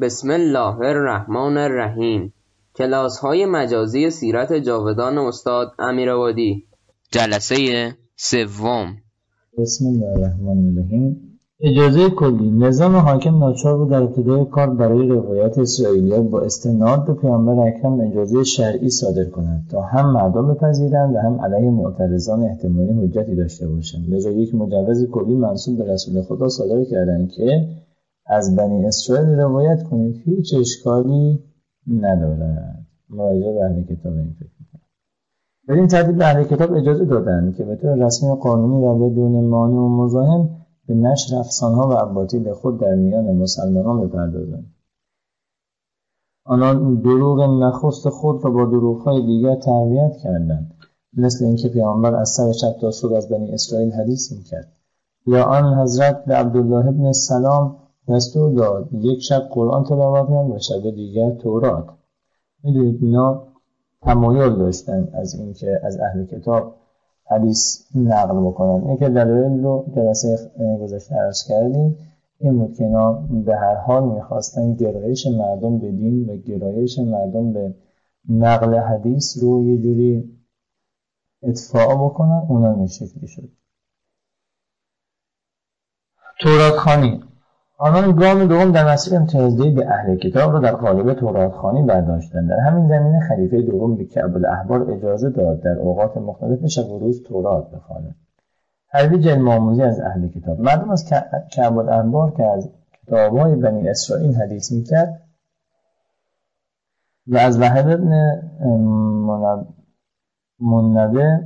بسم الله الرحمن الرحیم. کلاس های مجازی سیرت جاودان استاد امیرآبادی جلسه سوم. بسم الله الرحمن الرحیم. اجازه کلی. نظام حاکم ناچار بود در ابتدای کار برای روایت اسرائیلیات با استناد به پیامبر اکرم اجازه شرعی صادر کند تا هم مردم بپذیرند و هم علیه معترضان احتمالی حجتی داشته باشند. لذا یک مجوز کلی منصوب به رسول خدا صادر کردند که از بنی اسرائیل روایت کنید. هیچ اشکالی ندارد. مراجعه به اهل کتاب این فکر در این ترتیب به اهل کتاب اجازه دادند که به طور رسمی و قانونی و بدون مانع و مزاحم به نشر افسانها و اباطیل خود در میان مسلمانان بپردازند. آنان دروغ نخست خود را با دروغهای دیگر تقویت کردند. مثل اینکه پیامبر از سر شب تا صبح از بنی اسرائیل حدیث می‌کرد. یا آن حضرت به عبدالله ابن سلام دستور داد یک شب قرآن تلاوت کنند و شب دیگر تورات. می‌دونید اینا تمایل داشتن از اینکه از اهل کتاب حدیث نقل بکنن. این که دلایل رو جلسه گذشته عرض کردیم این بود که اینا به هر حال می‌خواستن گرایش مردم به دین و گرایش مردم به نقل حدیث رو یه جوری ادفاع بکنن اونا این شکلی شد. تورات خانی. آنان گام دوم در مسیر امتیازدهی به اهل کتاب را در قالب توراتخوانی برداشتند. در همین زمینه خلیفه دوم به کعب الاحبار اجازه داد در اوقات مختلف شب و روز تورات بخواند. ترویج علم آموزی از اهل کتاب. مردم از کعب الاحبار که از کتابهای بنی اسرائیل حدیث می‌کرد و از وحد ابن منبه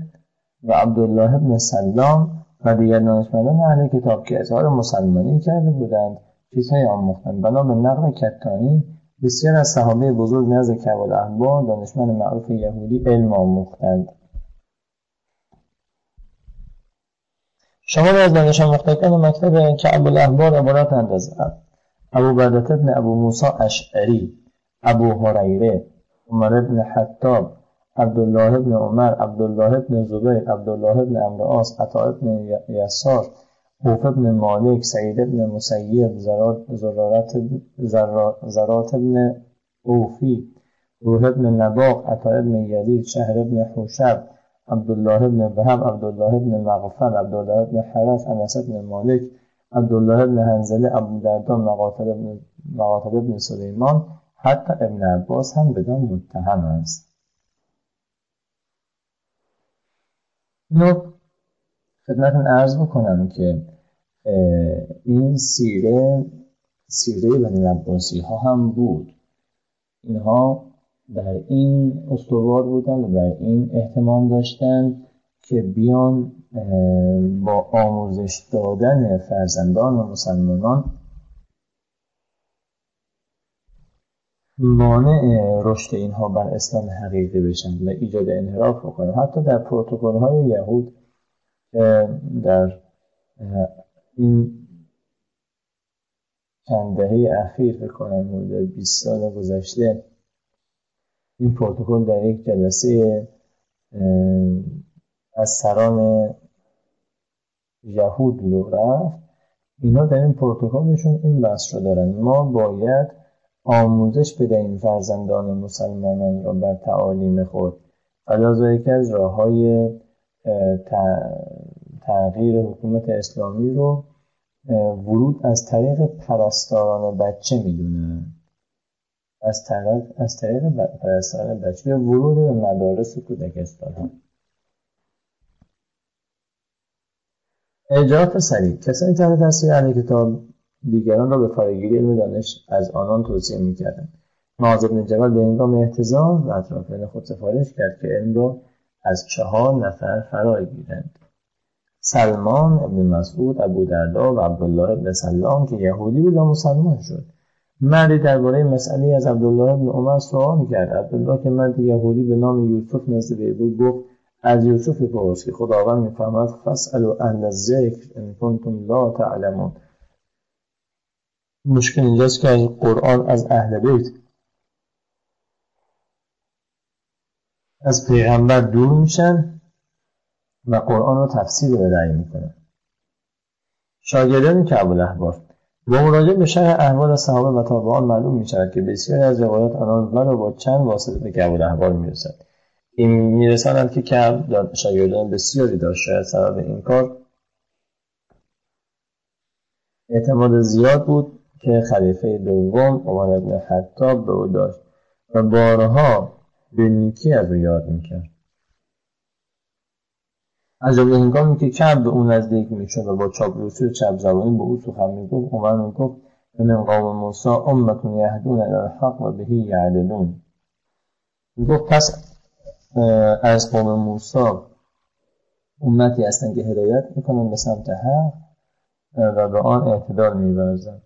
و عبدالله ابن سلام و دیگر دانشمندان اهل کتاب که اظهار مسلمانی کرده بودند چیزهای آموختند بنا به نقل کتانی بسیار از صحابه بزرگ نزد کعب الاحبار دانشمند معروف یهودی علم آموختند. شماری از دانش آموختگان مکتب کعب الاحبار عبارتند از ابو بردت ابن ابو موسی اشعری ابو هریره عمر ابن حتاب عبدالله ابن عمر عبدالله ابن زبیر عبدالله ابن عمرو عاص عطا ابن یسار حوف ابن مالک سعید ابن مسیب زرات ابن اوفی روح ابن نباق عطا ابن یزید شهر ابن حوشب عبدالله ابن وهب عبدالله ابن مغفل عبدالله ابن حرس انس ابن مالک عبدالله ابن هنزله ابو دردا مقاتل ابن, مقاتل ابن سلیمان حتی ابن عباس هم بدان متهم است. خدمتون ارز بکنم که این سیره سیره بنی عباسی ها هم بود. اینها در این استوار بودن و در این احتمام داشتن که بیان با آموزش دادن فرزندان و مسلمانان مانع رشد اینها بر اسلام حقیقی بشن و ایجاد انحراف بکنن. حتی در پروتکل های یهود در این چند دهه اخیر بکنم حدود 20 سال گذشته این پروتکل در یک جلسه از سران یهود لو رفت. اینا در این پروتکلشون این بحث رو دارن. ما باید آموزش بدهیم فرزندان مسلمانان را بر تعالیم خود. و یکی از راه های تغییر حکومت اسلامی رو ورود از طریق پرستاران بچه می‌دونه. از طریق از طریق پرستاران بچه ورود به مدارس کودکستان ها اجرات سریع. کسانی تحت تاثیر اهل کتاب دیگران را به پایگیری علم دانش از آنان توصیه می‌کردند. معاذ بن جبل به هنگام و اطرافیان خود سفارش کرد که علم را از چهار نفر فرای گیرند. سلمان ابن مسعود ابو دردا و عبدالله ابن سلام که یهودی بود و مسلمان شد. مردی درباره مسئله از عبدالله ابن عمر سوال کرد عبدالله که مرد یهودی به نام یوسف نزد وی بود گفت از یوسف بپرس که خداوند می‌فهمد فاسالوا اهل الذکر ان کنتم لا تعلمون. مشکل اینجاست که از قرآن از اهل بیت. از پیغمبر دور میشن. و قرآن رو تفسیر رأی می‌کنن شاگردان که احبار با مراجعه به شرح احوال صحابه و تابعان معلوم می شود که بسیاری از روایات آنان ولو با چند واسطه به کعب احوال می رسد این میرساند که کعب شاگردان بسیاری داشت. شاید سبب این کار اعتماد زیاد بود که خلیفه دوم عمر بن خطاب به او داشت و بارها به نیکی از او یاد می‌کرد. از جمله هنگامی که کم به او نزدیک می‌شد و با چاپلوسی و چپ زبانی به او سخن می‌گفت. عمر می‌گفت من قوم موسی امتون یهدون الی الحق و بهی یعدلون. می‌گفت پس از قوم موسی امتی هستند که هدایت می‌کنن به سمت حق و به آن اعتدال میورزند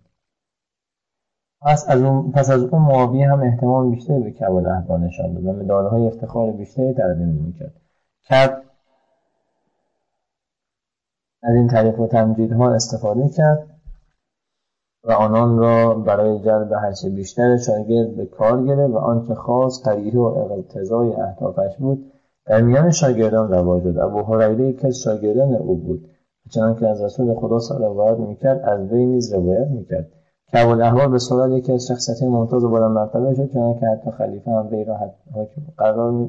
پس از اون پس از اون معاویه هم احتمال بیشتری به کبال احبا نشان داد و مدالهای افتخار بیشتری تقدیم می‌کرد. کرد از این تعریف و تمجیدها استفاده کرد و آنان را برای جلب هرچه بیشتر شاگرد به کار گرفت و آنچه خاص قریه و اقتضای اهدافش بود در میان شاگردان رواج داد. ابو هریره یکی از شاگردان او بود چنانکه از رسول خدا روایت می‌کرد از وی نیز روایت می‌کرد. که احوال به صورت یکی از شخصیت ممتاز و بلند مرتبه شد چنانکه حتی خلیفه هم وی را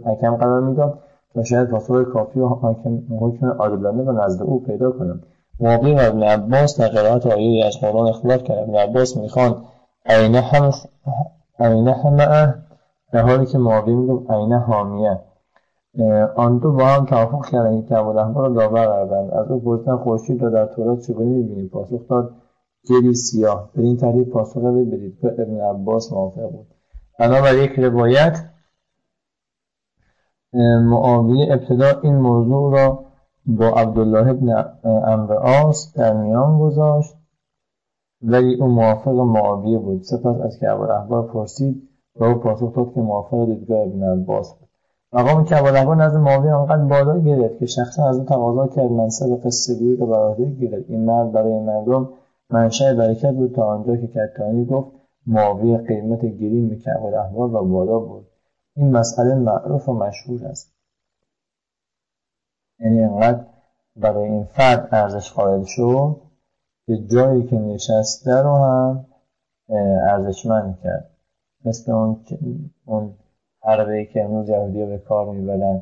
حکم قرار می‌داد. تا شاید پاسخ کافی و حکم عادلانه و نزد او پیدا کنم. موقعی و ابن عباس در قرائت آیه از قرآن اختلاف کرد. ابن عباس می‌خوان عین هم عین همه در حالی که معاویه می‌گفت عین حامیه. آن دو با هم توافق کردن که ابو را داور کردند. از او پرسیدن خورشید را در تورات چگونه می‌بینیم پاسخ داد گلی سیاه. به این تعریف پاسخ بدید که ابن عباس موافق بود. بنابر یک روایت معاویه ابتدا این موضوع را با عبدالله ابن امر آس در میان گذاشت ولی او موافق معاویه بود. سپس از که احبار پرسید و او پاسخ داد که موافق دیدگاه ابن عباس بود. مقام که احبار نزد معاویه آنقدر بالا گرفت که شخصا از او تقاضا کرد منصب قصه گویی را بر گیرد این مرد برای مردم منشأ برکت بود تا آنجا که کتانی گفت معاویه قیمت گیریم به کعب احبار و بالا بود. این مسئله معروف و مشهور است. یعنی انقدر برای این فرد ارزش قائل شد که جایی که نشسته رو هم ارزشمند کرد. مثل اون اون حربه که امروز یهودی به کار می‌برن.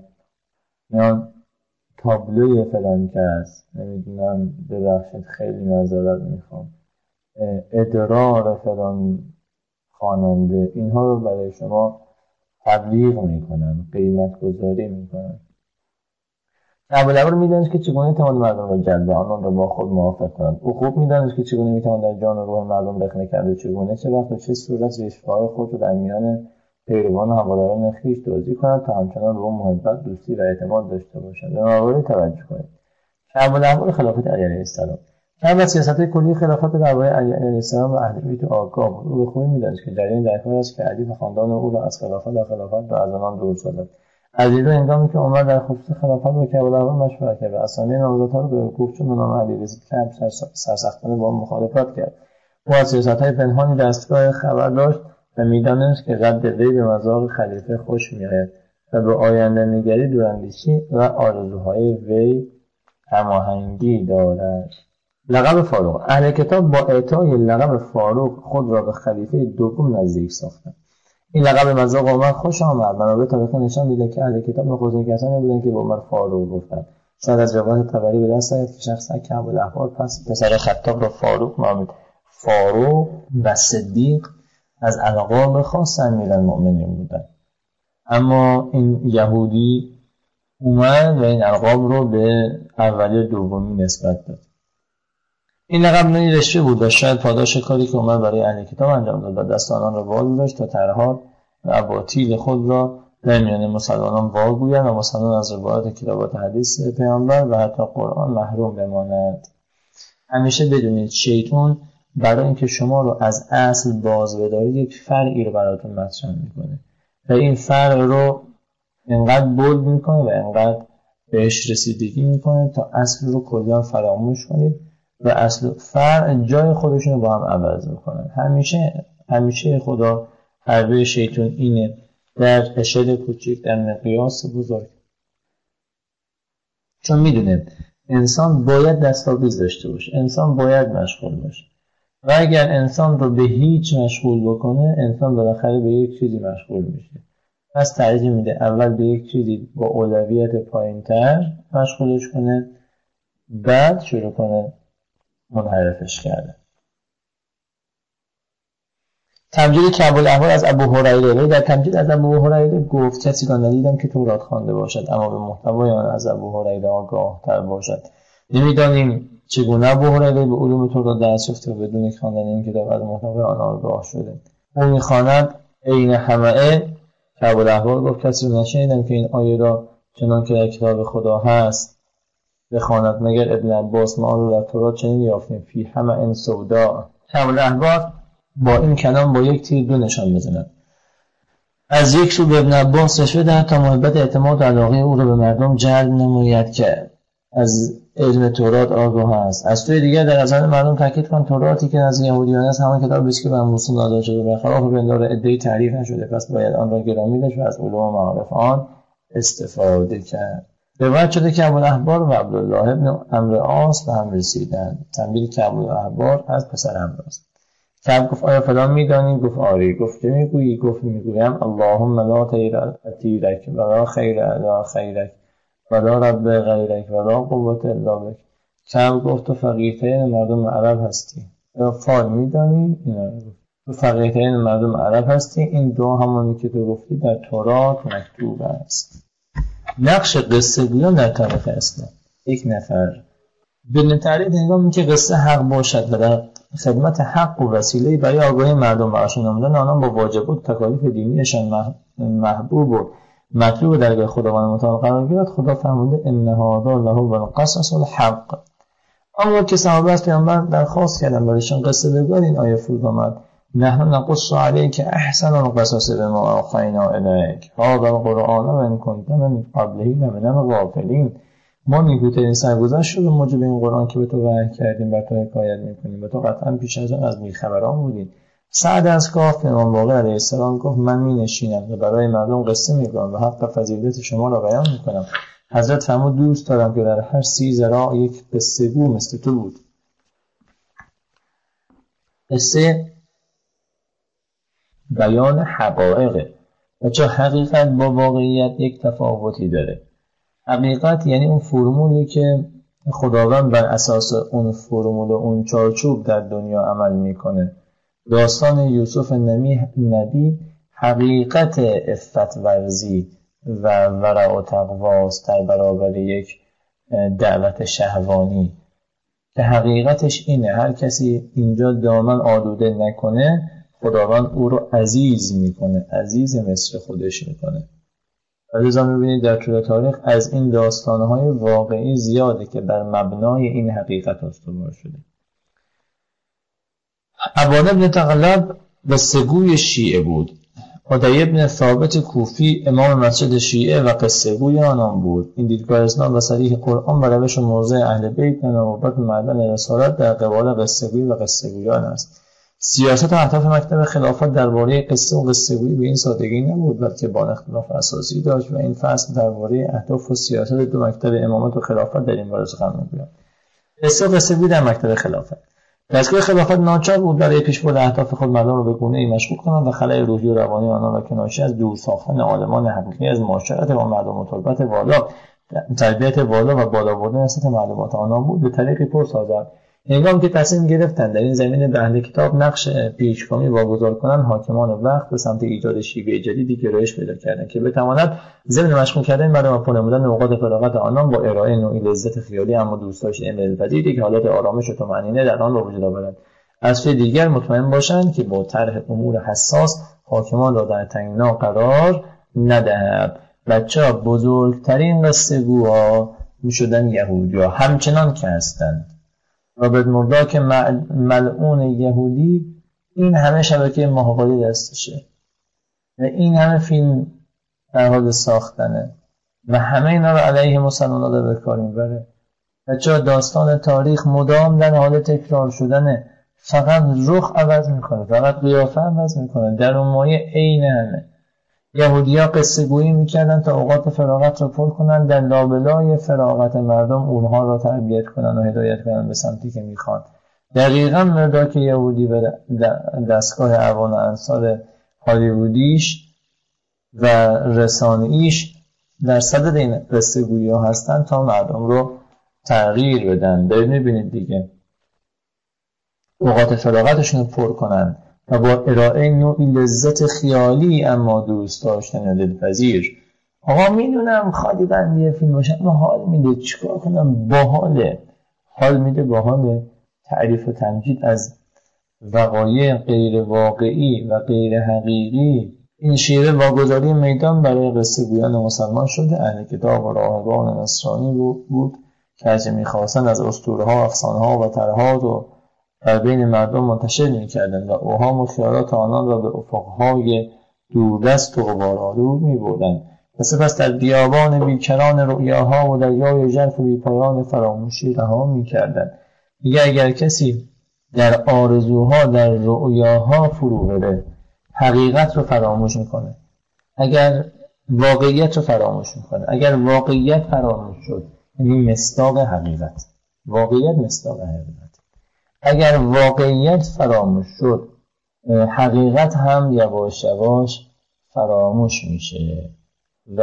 میان تابلوی فلان کس نمی‌دونم ببخشید خیلی نظرت می‌خوام. ادرار فلان خواننده. اینها رو برای شما تبلیغ می‌کنن قیمت گذاری می‌کنن. ابوالعبر می‌دانست که چگونه تواند مردم را جلب آنان را با خود موافق کنند او خوب می‌دانست که چگونه می‌تواند در جان و روح مردم رخنه کرده چگونه چه وقت و چه صورت ریشههای خود را در میان پیروان و هواداران خویش توضیح کند تا همچنان به او محبت دوستی و اعتماد داشته باشند به مواردی توجه کنید. ابوالعبر خلافت علی علیه السلام. چند از سیاست کلی خلافت درباره علی علیه السلام و اهل بیت آگاه بود. او به خوبی می‌دانست که در کار است که علی و خاندان او را از خلافت و خلافت را از آنان دور سازد. علی را هنگامی که عمر در خصوص خلافت با کربلاء مشورت کرد و اسامی نامزدها را به گفت چون نام علی رسید کرد سرسختانه با مخالفت کرد. او از سیاستهای پنهانی دستگاه خبر داشت و می‌دانست که رد وی به مزاق خلیفه خوش میآید و به آینده نگری دوراندیشی و آرزوهای وی هماهنگی دارد. لقب فاروق. اهل کتاب با اعطای لقب فاروق خود را به خلیفه دوم نزدیک ساختند این لقب مذاق عمر خوش آمد. منابع تاریخ نشان میده که اهل کتاب نخستین کسانی بودند که به عمر فاروق گفتند. شاید از روایت تبری به دست آید که شخص کعب الاحبار پس پسر خطاب را فاروق نامید. فاروق و صدیق از القاب خاص امیرالمؤمنین بودند. اما این یهودی اومد و این القاب رو به اولی دومی نسبت داد. این لقب نوعی رشوه بود و شاید پاداش کاری که عمر برای اهل کتاب انجام داد و دست آنان را داشت تا ترهات و اباطیل خود را در میان مسلمانان واگویند و مسلمان از روایات کتابات حدیث پیامبر و حتی قرآن محروم بماند. همیشه بدونید شیطون برای اینکه شما رو از اصل باز بداری یک فرعی رو براتون مطرح می‌کنه. و این فرع رو انقدر بولد می‌کنه و انقدر بهش رسیدگی می‌کنه تا اصل رو کلا فراموش کنید. و اصل فرع جای خودشون رو با هم عوض می‌کنن. همیشه همیشه خدا حربه شیطون اینه. در اشل کوچیک در مقیاس بزرگ. چون می‌دونه انسان باید دستاویز داشته باشه. انسان باید مشغول باشه. و اگر انسان رو به هیچ مشغول بکنه انسان بالاخره به یک چیزی مشغول میشه. پس ترجیح میده اول به یک چیزی با اولویت پایینتر مشغولش کنه بعد شروع کنه منحرفش کرده. تمجید کعب الاحوال از ابو هریره. در تمجید از ابو هریره گفت کسی را ندیدم که تورات خوانده باشد اما به محتوای آن از ابو هریره آگاه تر باشد. نمی‌دانیم چگونه ابو هریره به علوم تورات دست یافته و بدون خواندن این کتاب از محتوای آن آگاه شده. او می‌خواند عین همه کعب الاحوال گفت کسی را نشنیدم که این آیه را چنان که در کتاب خدا هست. بخواند. مگر ابن عباس ما را در تورات چنین یافتیم؟ فی همه این سودا. کعب الاحوال با این کلام با یک تیر دو نشان بزند. از یک سو به ابن عباس رشوه دهد تا محبت اعتماد و علاقه او را به مردم جلب نماید که از علم تورات آگاه است. از توی دیگر در نظر مردم تاکید کن توراتی که از یهودیان است همان کتاب است که بر موسی نازل شده برخلاف پندار عدهای تعریف نشده. پس باید آن را گرامی داشت و از علوم و معارف آن استفاده کرد. روایت شده که ابوالاحبار و عبدالله ابن امر آس به هم رسیدند تنبیل که ابوالاحبار از پسر امر است کم گفت آیا فلان میدانی؟ گفت آری گفت چه می‌گویی گفت می‌گویم اللهم لا تیرک ولا خیر الا خیرک ولا رب غیرک ولا قوت الا بک. کم گفت تو فقیرترین مردم عرب هستی. یا فال میدانی؟ تو فقیرترین مردم عرب هستی. این دو همونی که تو گفتی در تورات مکتوب است. نقش قصه گویان در تاریخ اسلام. یک نفر. به تعریف هنگامی که قصه حق باشد و در خدمت حق و وسیله برای آگاهی مردم براشون آمدن آنان با واجبات تکالیف دینیشان محبوب و مطلوب درگاه خداوند متعال قرار گیرد خدا فرموده ان هذا له القصص الحق. اما که صحابه از پیامبر درخواست کردن برایشان قصه بگوید این آیه فرود آمد. نحن نقص عليك احسن القصص بما اوحینا الیک. هذا القرآن و ان کنت من قبله لمن الغافلین ما نیکوترین سرگذشت شد موجب این قرآن که به تو وحی کردیم بر تو حکایت می‌کنیم. و تو قطعا پیش از آن از بیخبران بودیم. سعد از کاف امام باقر علیه السلام گفت من می نشینم و برای مردم قصه می‌گویم و حق فضیلت شما را بیان می‌کنم. حضرت فرمود دوست دارم که در هر سی زراع یک قصه گو مثل تو بود. قصه بیان حقایقه. و چه حقیقت با واقعیت یک تفاوتی داره. حقیقت یعنی اون فرمولی که خداوند بر اساس اون فرمول اون چارچوب در دنیا عمل می‌کنه. داستان یوسف نبی حقیقت افت ورزی و ورع و تقواست در برابر یک دعوت شهوانی. که حقیقتش اینه هر کسی اینجا دامن آلوده نکنه خداوند او رو عزیز می‌کنه عزیز مصر خودش می‌کنه. لذا می‌بینید در طول تاریخ از این داستانهای واقعی زیاده که بر مبنای این حقیقت استوار شده. ابان ابن تغلب به سگوی شیعه بود. عدی ابن ثابت کوفی امام مسجد شیعه و قصهگوی آنان بود. این دیدگاه اسلام و صریح قرآن و روش موضع اهل بیت و نوبت معدن رسالت در قبال قصهگوی و قصهگویان است. سیاست و اهداف مکتب خلافت درباره قصه و قصهگویی به این سادگی نبود بلکه با اختلاف اساسی داشت و این فصل درباره اهداف و سیاست دو مکتب امامت و خلافت در این باره سخن می‌گوید قصه و قصهگویی در مکتب خلافت. دستگاه خلافت ناچار بود برای پیشبرد اهداف خود مردم را به گونه ای مشغول کنند و خلای روحی و روانی آنان را که ناشی از دور ساختن عالمان حقیقی از معاشرت با مردم و تربت بالا تربیت بالا و بالا بردن سطح معلومات آنان بود. به طریقی پر سازد هنگام که تصمیم گرفتند در این زمینه به اهل کتاب نقش پیشگامی واگذار کنند حاکمان وقت به سمت ایجاد شیوه جدیدی گرایش پیدا کردند که بتواند ضمن مشغول کردن مردم و پرنمودن اوقات فراغت آنان با ارائه نوعی لذت خیالی اما دوست داشته پذیری که حالت آرامش و طمأنینه در آن به وجود آورد. از سوی دیگر مطمئن باشند که با طرح امور حساس حاکمان را در تنگنا قرار ندهد. بچه بزرگترین قصه گوها می‌شدن یهودیا همچنان که هستند. رابرت مرداک ملعون یهودی این همه شبکه ماهواری دستشه. و این همه فیلم در حال ساختنه. و همه اینا رو علیه مسلمان داره به کار می‌بره چرا داستان تاریخ مدام در حال تکرار شدنه. فقط رخ عوض می‌کنه. فقط قیافه عوض می‌کنه. در اون مایه عین همه. یهودیا قصه گویی می‌کردن تا اوقات فراغت را پر کنن در لابلای فراغت مردم اونها را تربیت کنن و هدایت کنن به سمتی که می‌خوان. دقیقا مرداک یهودی و دستگاه اوان انصار هالیوودیش و رسانه‌ایش در صدد این قصه گویی ها هستن تا مردم رو تغییر بدن. دارید می‌بینید دیگه. اوقات فراغتشون رو پر کنن و با ارائه نوعی لذت خیالی اما دوست داشتن یا دلپذیر. آقا می‌دونم خالی بندی فیلم باشه اما حال میده چیکار کنم؟ باحاله. حال میده باحاله تعریف و تمجید از وقایع غیر واقعی و غیر حقیقی. این شیوه واگذاری میدان برای قصه گویان مسلمان شده. اهل کتاب و راهبان نصرانی بود که از می‌خواستند از اسطوره ها افسانه ها و ترهات و در بین مردم منتشر می‌کردند و اوهام و خیالات آنان را به افقهای دوردست و غبارآلود میبردند و سپس در بیابان بیکران رؤیاها و دریای ژرف بیپایان فراموشی رها می‌کردند. دیگه اگر کسی در آرزوها در رؤیاها فرو بره حقیقت رو فراموش می‌کنه. اگر واقعیت رو فراموش می‌کنه. اگر واقعیت فراموش شد یعنی مستاق حقیقت. واقعیت مستاق حقیقت. اگر واقعیت فراموش شد حقیقت هم یواش یواش فراموش میشه و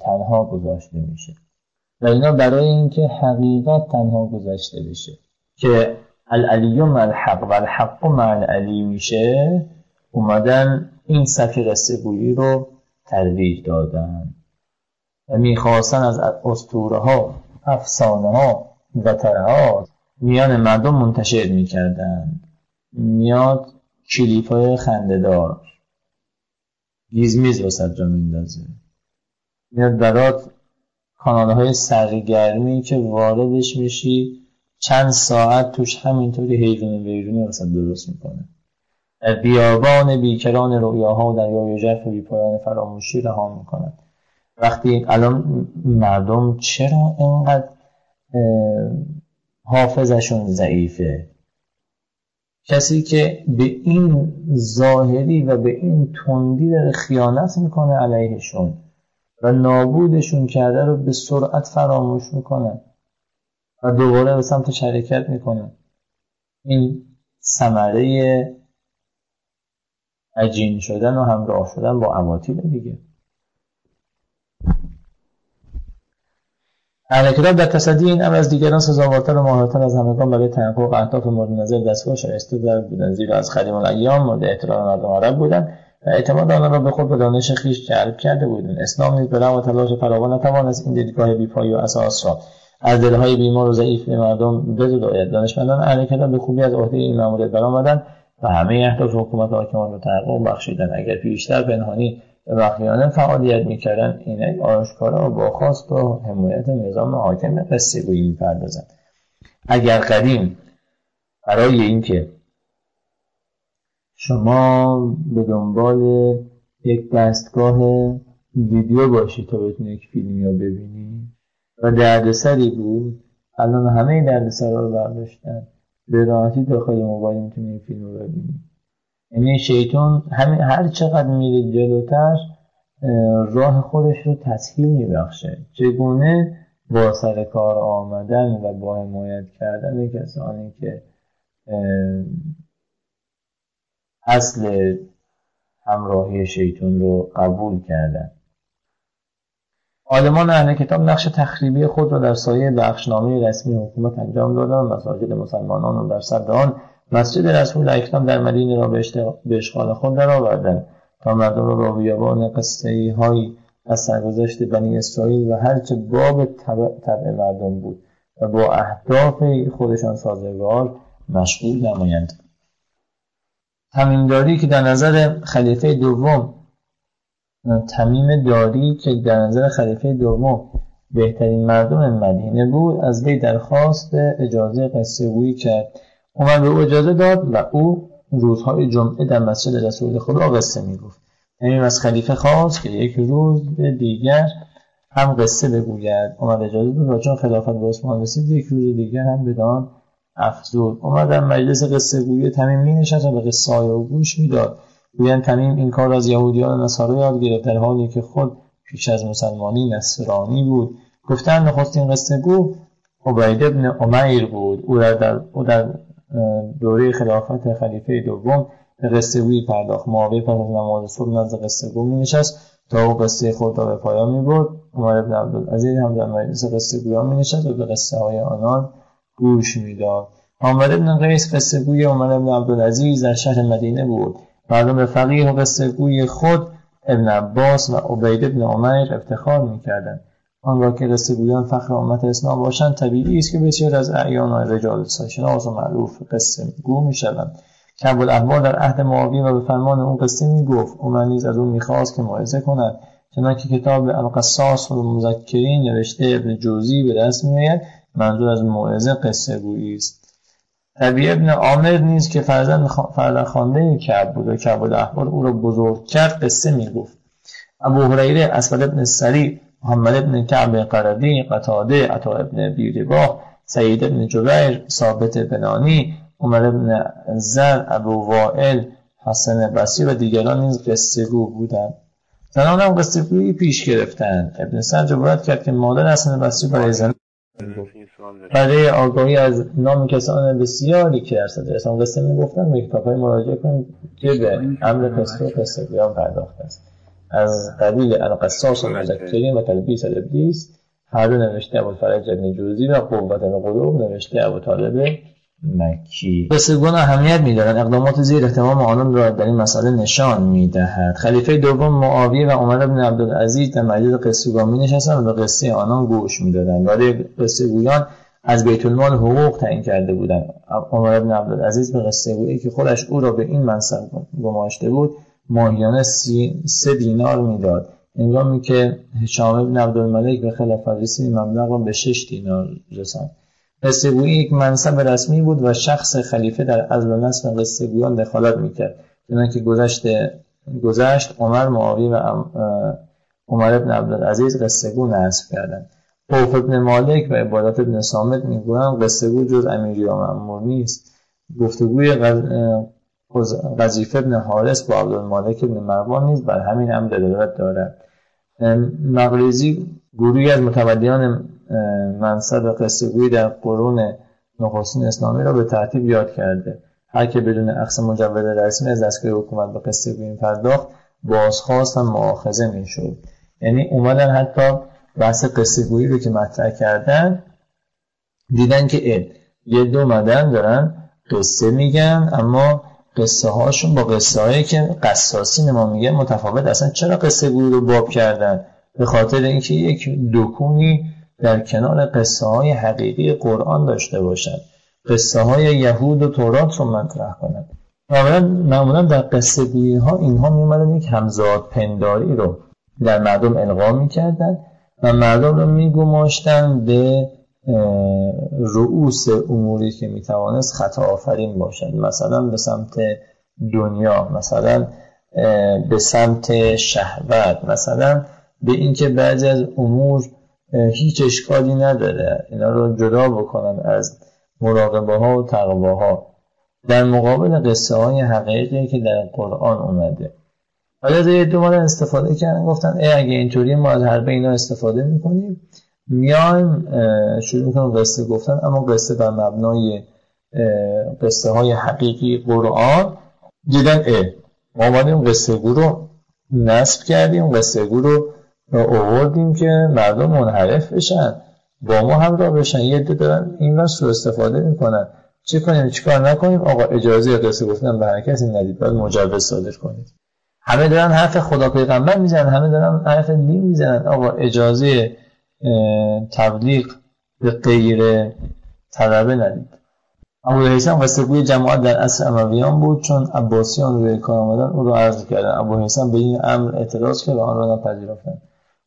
تنها گذاشته میشه. و اینا برای اینکه حقیقت تنها گذاشته بشه که العلی مع الحق و الحق مع العلی میشه اومدن این سفی قصه گویی رو ترویج دادن. و می‌خواستن از اسطوره ها افسانه ها و ترهات میان مردم منتشر می‌کردن. میاد کلیپ های خندهدار. گیزمیز وسط جا میندازه میاد برات کانال های سرگرمی که واردش میشی. چند ساعت توش همینطوری حیوان ویرونی وسط درست می‌کنه. در بیابان بیکران رویاها و دریای ژرف بیپایان فراموشی رها می‌کنند وقتی الان مردم چرا اینقدر حافظشون ضعیفه. کسی که به این ظاهری و به این تندی داره خیانت می‌کنه علیهشون و نابودشون کرده رو به سرعت فراموش می‌کنه و دوباره به سمت شرکت می‌کنه. این ثمره عجین شدن و همراه شدن با عواطیل دیگه. اهل کتاب در تصدی این امر از دیگران سزاوارتر و ماهرتر از همگان برای تحقق اهداف مورد نظر دستگاه شایسته در بودن زیرا از قدیم الایام مورد احترام مردم عرب بودند و اعتماد آنها را به خود به دانش خویش جلب کرده بودند. اسلام نیز به و تلاش فراوان نتوانست این دیدگاه بیپایی و اساس را از دلهای بیمار و ضعیف مردم بزداید دانشمندان اهل کتاب به خوبی از عهده این ماموریت برآمدند و همه اهداف حکومت حاکمان را تحقق بخشیدن اگر پیشتر پنهانی و بخیانه فعالیت می‌کردن. این آشکارا با خواست و حمایت نظام حاکم قصه گویی اگر قدیم برای اینکه شما به دنبال یک دستگاه ویدیو باشی تا بتونی یک فیلمی رو ببینی و دردسری بود الان همه دردسرها رو برداشتن. به راحتی داخل موبایل می‌تونی این فیلم رو ببینی. یعنی شیطان همین هر چقدر میره جلوتر راه خودش رو تسهیل میبخشه. چگونه؟ با سر کار آمدن و با حمایت کردن کسانی که اصل همراهی شیطان رو قبول کردن. عالمان اهل کتاب نقش تخریبی خود را در سایه بخشنامه رسمی حکومت انجام دادند مساجد مسلمانان را در صدر آن مسجد رسول اکرم در مدینه را به اشغال خود درآوردند تا مردم را با بیابان قصه هایی از سرگذشت بنی اسرائیل و هرچه باب طبع مردم بود و با اهداف خودشان سازگار مشغول نمایند. تمیمداری که در نظر خلیفه دوم تمیم داری که در نظر خلیفه دوم بهترین مردم مدینه بود از وی درخواست اجازه قصه گویی کرد. عمر به او اجازه داد و او روزهای جمعه در مسجد رسول خدا قصه می‌گفت. یعنی از خلیفه خواست که یک روز دیگر هم قصه بگوید. عمر اجازه داد و چون خلافت به عثمان رسید یک روز دیگر هم بدان افزود. عمر در مجلس قصه گویی تمیم می نشست و به قصه های گوش می‌داد. گویند تمیم این کار از یهودیان و نصارا یاد گرفت در حالی که خود پیش از مسلمانی نصرانی بود. گفتن نخستین قصه گو عبید ابن عمیر بود. او در, او در دوره خلافت خلیفه دوم به قصه گویی پرداخت. معاویه پس از نماز صبح نزد قصه گو می نشست تا او قصه خود را به پایان می برد عمر بن عبدالعزیز هم در مجلس قصه گویان می نشست و به قصه های آنان گوش می‌داد. حامد بن قیس قصه گوی عمر بن عبدالعزیز در شهر مدینه بود. مردم به فقیه و قصه گوی خود ابن عباس و عبید بن عمر افتخار می‌کردند. آن را که قصه گویان فخر امت اسلام باشند طبیعی است که بسیار از اعیان و رجال شناس و معروف قصه گو می‌شوند. کعب الاحوال در عهد معاویه و به فرمان اون قصه می‌گفت عمر نیز از اون می‌خواست که موعظه کند. چنانکه کتاب القصاص و مذکرین نوشته ابن جوزی به دست میآید منظور از موعظه قصه گویی است. طبیعه ابن عامر نیز که فرزند فرزند خوانده کعب بود و کعب الاحوال او را بزرگ کرد قصه می‌گفت. ابو هریره اسود ابن سری محمد ابن کعب قردی قتاده عطا ابن بیرباه سعید ابن جبیر ثابت بنانی عمر ابن زر ابو وائل حسن بسی و دیگران نیز قصه گو بودند. زنان هم قصه گویی پیش گرفتند. ابن سر جبرات کرد که مادر حسن بسی برای زن برای آگاهی از نام کسان بسیاری که در صدر اسلام قصه می‌گفتن به کتاب های مراجعه کنید که به امر قصه و قصه پرداخته است. از قبیل القصاص و مذکرین و تلبیس الابلیس هر دو نوشته ابو فرج ابن جوزی و قوت القلوب نوشته ابو طالب مکی قصهگون اهمیت میدارن. اقدامات زیر احتمام آنان را در این مسئله نشان می‌دهد. خلیفه دوم معاویه و عمر بن عبدالعزیز در مجلس قصهگویان می نشستند و به قصه آنان گوش می‌دادند. ولی قصهگویان از بیت المال حقوق تعیین کرده بودند. عمر بن عبدالعزیز به قصه گویی که خودش او را به این منصب گماشته بود ماهیانه سه دینار می‌داد. انگامی که هشام بن عبدالملک به خلاف رسید مبلغ را به شش دینار رساند. قصه یک منصب رسمی بود و شخص خلیفه در عزل و نصب قصه گویان دخالت می‌کرد. که گذشت گذشت عمر معاوی و عمر ابن عبدالعزیز قصه گو نصب کردند. خوف ابن مالک و عبادت ابن سامت می‌گویند قصه گو جز امیری و نیست. گفتگوی قذیف ابن حارس با عبدالمالک ابن مروان نیز بر همین هم دلالت دارد. مغریزی گروهی از متمدیان منصب قصه در قرون نخستین اسلامی را به ترتیب یاد کرده. هر که بدون اقصا مجوز رسمی از دستگاه حکومت به قصه گویی پرداخت بازخواست و معاخذه می‌شد. یعنی اومدن حتی بحث قصه گویی رو که مطرح کردن دیدن که یه دو مدن دارن قصه میگن اما قصه هاشون با قصه هایی که قصاصی ما میگه متفاوت اصلا چرا قصه گویی رو باب کردن؟ به خاطر اینکه یک دکونی در کنار قصه های حقیقی قرآن داشته باشند قصه های یهود و تورات رو مطرح کنند معمولا در قصه گویی ها اینها می یک همزاد پنداری رو در مردم القا می‌کردن و مردم رو میگماشتن به رؤوس اموری که می‌توانست خطا آفرین باشد. مثلا به سمت دنیا مثلا به سمت شهوت مثلا به اینکه بعضی از امور هیچ اشکالی نداره. اینا رو جدا بکنن از مراقبه ها و تقوه ها در مقابل قصه های حقیقی که در قرآن اومده. حالا یه استفاده کردن گفتن ای اگه اینطوری ما از حرف اینا استفاده می‌کنیم میایم شروع می‌کنم قصه گفتن اما قصه بر مبنای قصه های حقیقی قرآن. دیدن اه ما آمدیم قصه گو رو نصب کردیم قصه گو رو اووردیم که مردم منحرف بشن با ما هم را بشن. یه دو دارن این را سو استفاده می‌کنن. چه کنیم؟ چیکار نکنیم؟ آقا اجازه قصه گفتن به هر کسی ندید. باید مجوز صادر کنید. همه دارن حرف خدا پیغمبر می‌زنن همه دارن حرف دین می‌زنن. آقا اجازه تبلیغ به غیر طلبه ندید. ابو حیثم قصه گوی جماعت در اصل امویان بود چون عباسیان روی کار آمدن او را عرض کردن. ابو حیثم به این امر اعتراض کرد و آن را نپذیرفتند.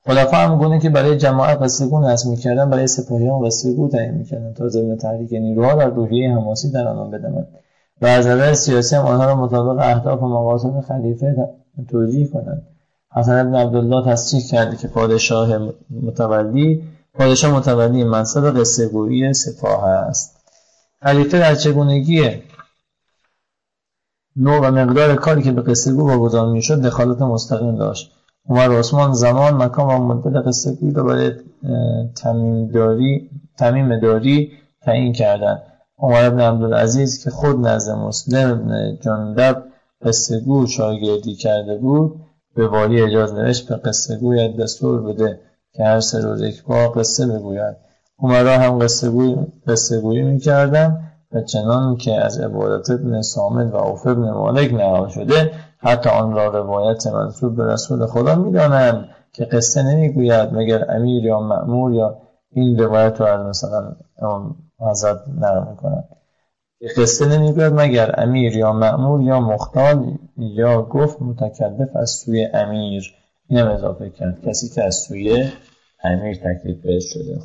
خلفا هم گونه که برای جماعت قصهگو نصب می‌کردن برای سپاهیان قصهگو تعیین می‌کردن تا ضمن تحریک نیروها در روحیه حماسی در آنان بدمند و از نظر سیاسی هم آنها را مطابق اهداف و مقاصد خلیفه توجیه کنند. حسن ابن عبدالله تصریح کرده که پادشاه متولی پادشاه متولی منصب قصهگویی سپاه است. خلیفه در چگونگی نوع و مقدار کاری که به قصهگو واگذار می‌شد دخالت مستقیم داشت. عمر عثمان زمان مکان و مدت قصه گویی رو برای تمیم داری تمیم داری تعیین کردن عمر بن عبدالعزیز که خود نزد مسلم بن جندب قصه گو شاگردی کرده بود به والی اجاز نوشت به قصه گویت دستور بده که هر سه روز یک بار قصه بگوید. عمرا هم قصه, گوی، قصه گویی می‌کردن و چنان که از عبادت ابن سامد و عوف ابن مالک نقل شده حتی آن را روایت منصوب به رسول خدا می‌دانند که قصه نمی‌گوید مگر امیر یا معمور یا این روایت رو از مثلا حضرت نقل می‌کنند قصه نمی‌گوید مگر امیر یا معمور یا مختال یا گفت متکلف از سوی امیر اینم اضافه کرد. کسی که از سوی امیر تکلیف بهش شده.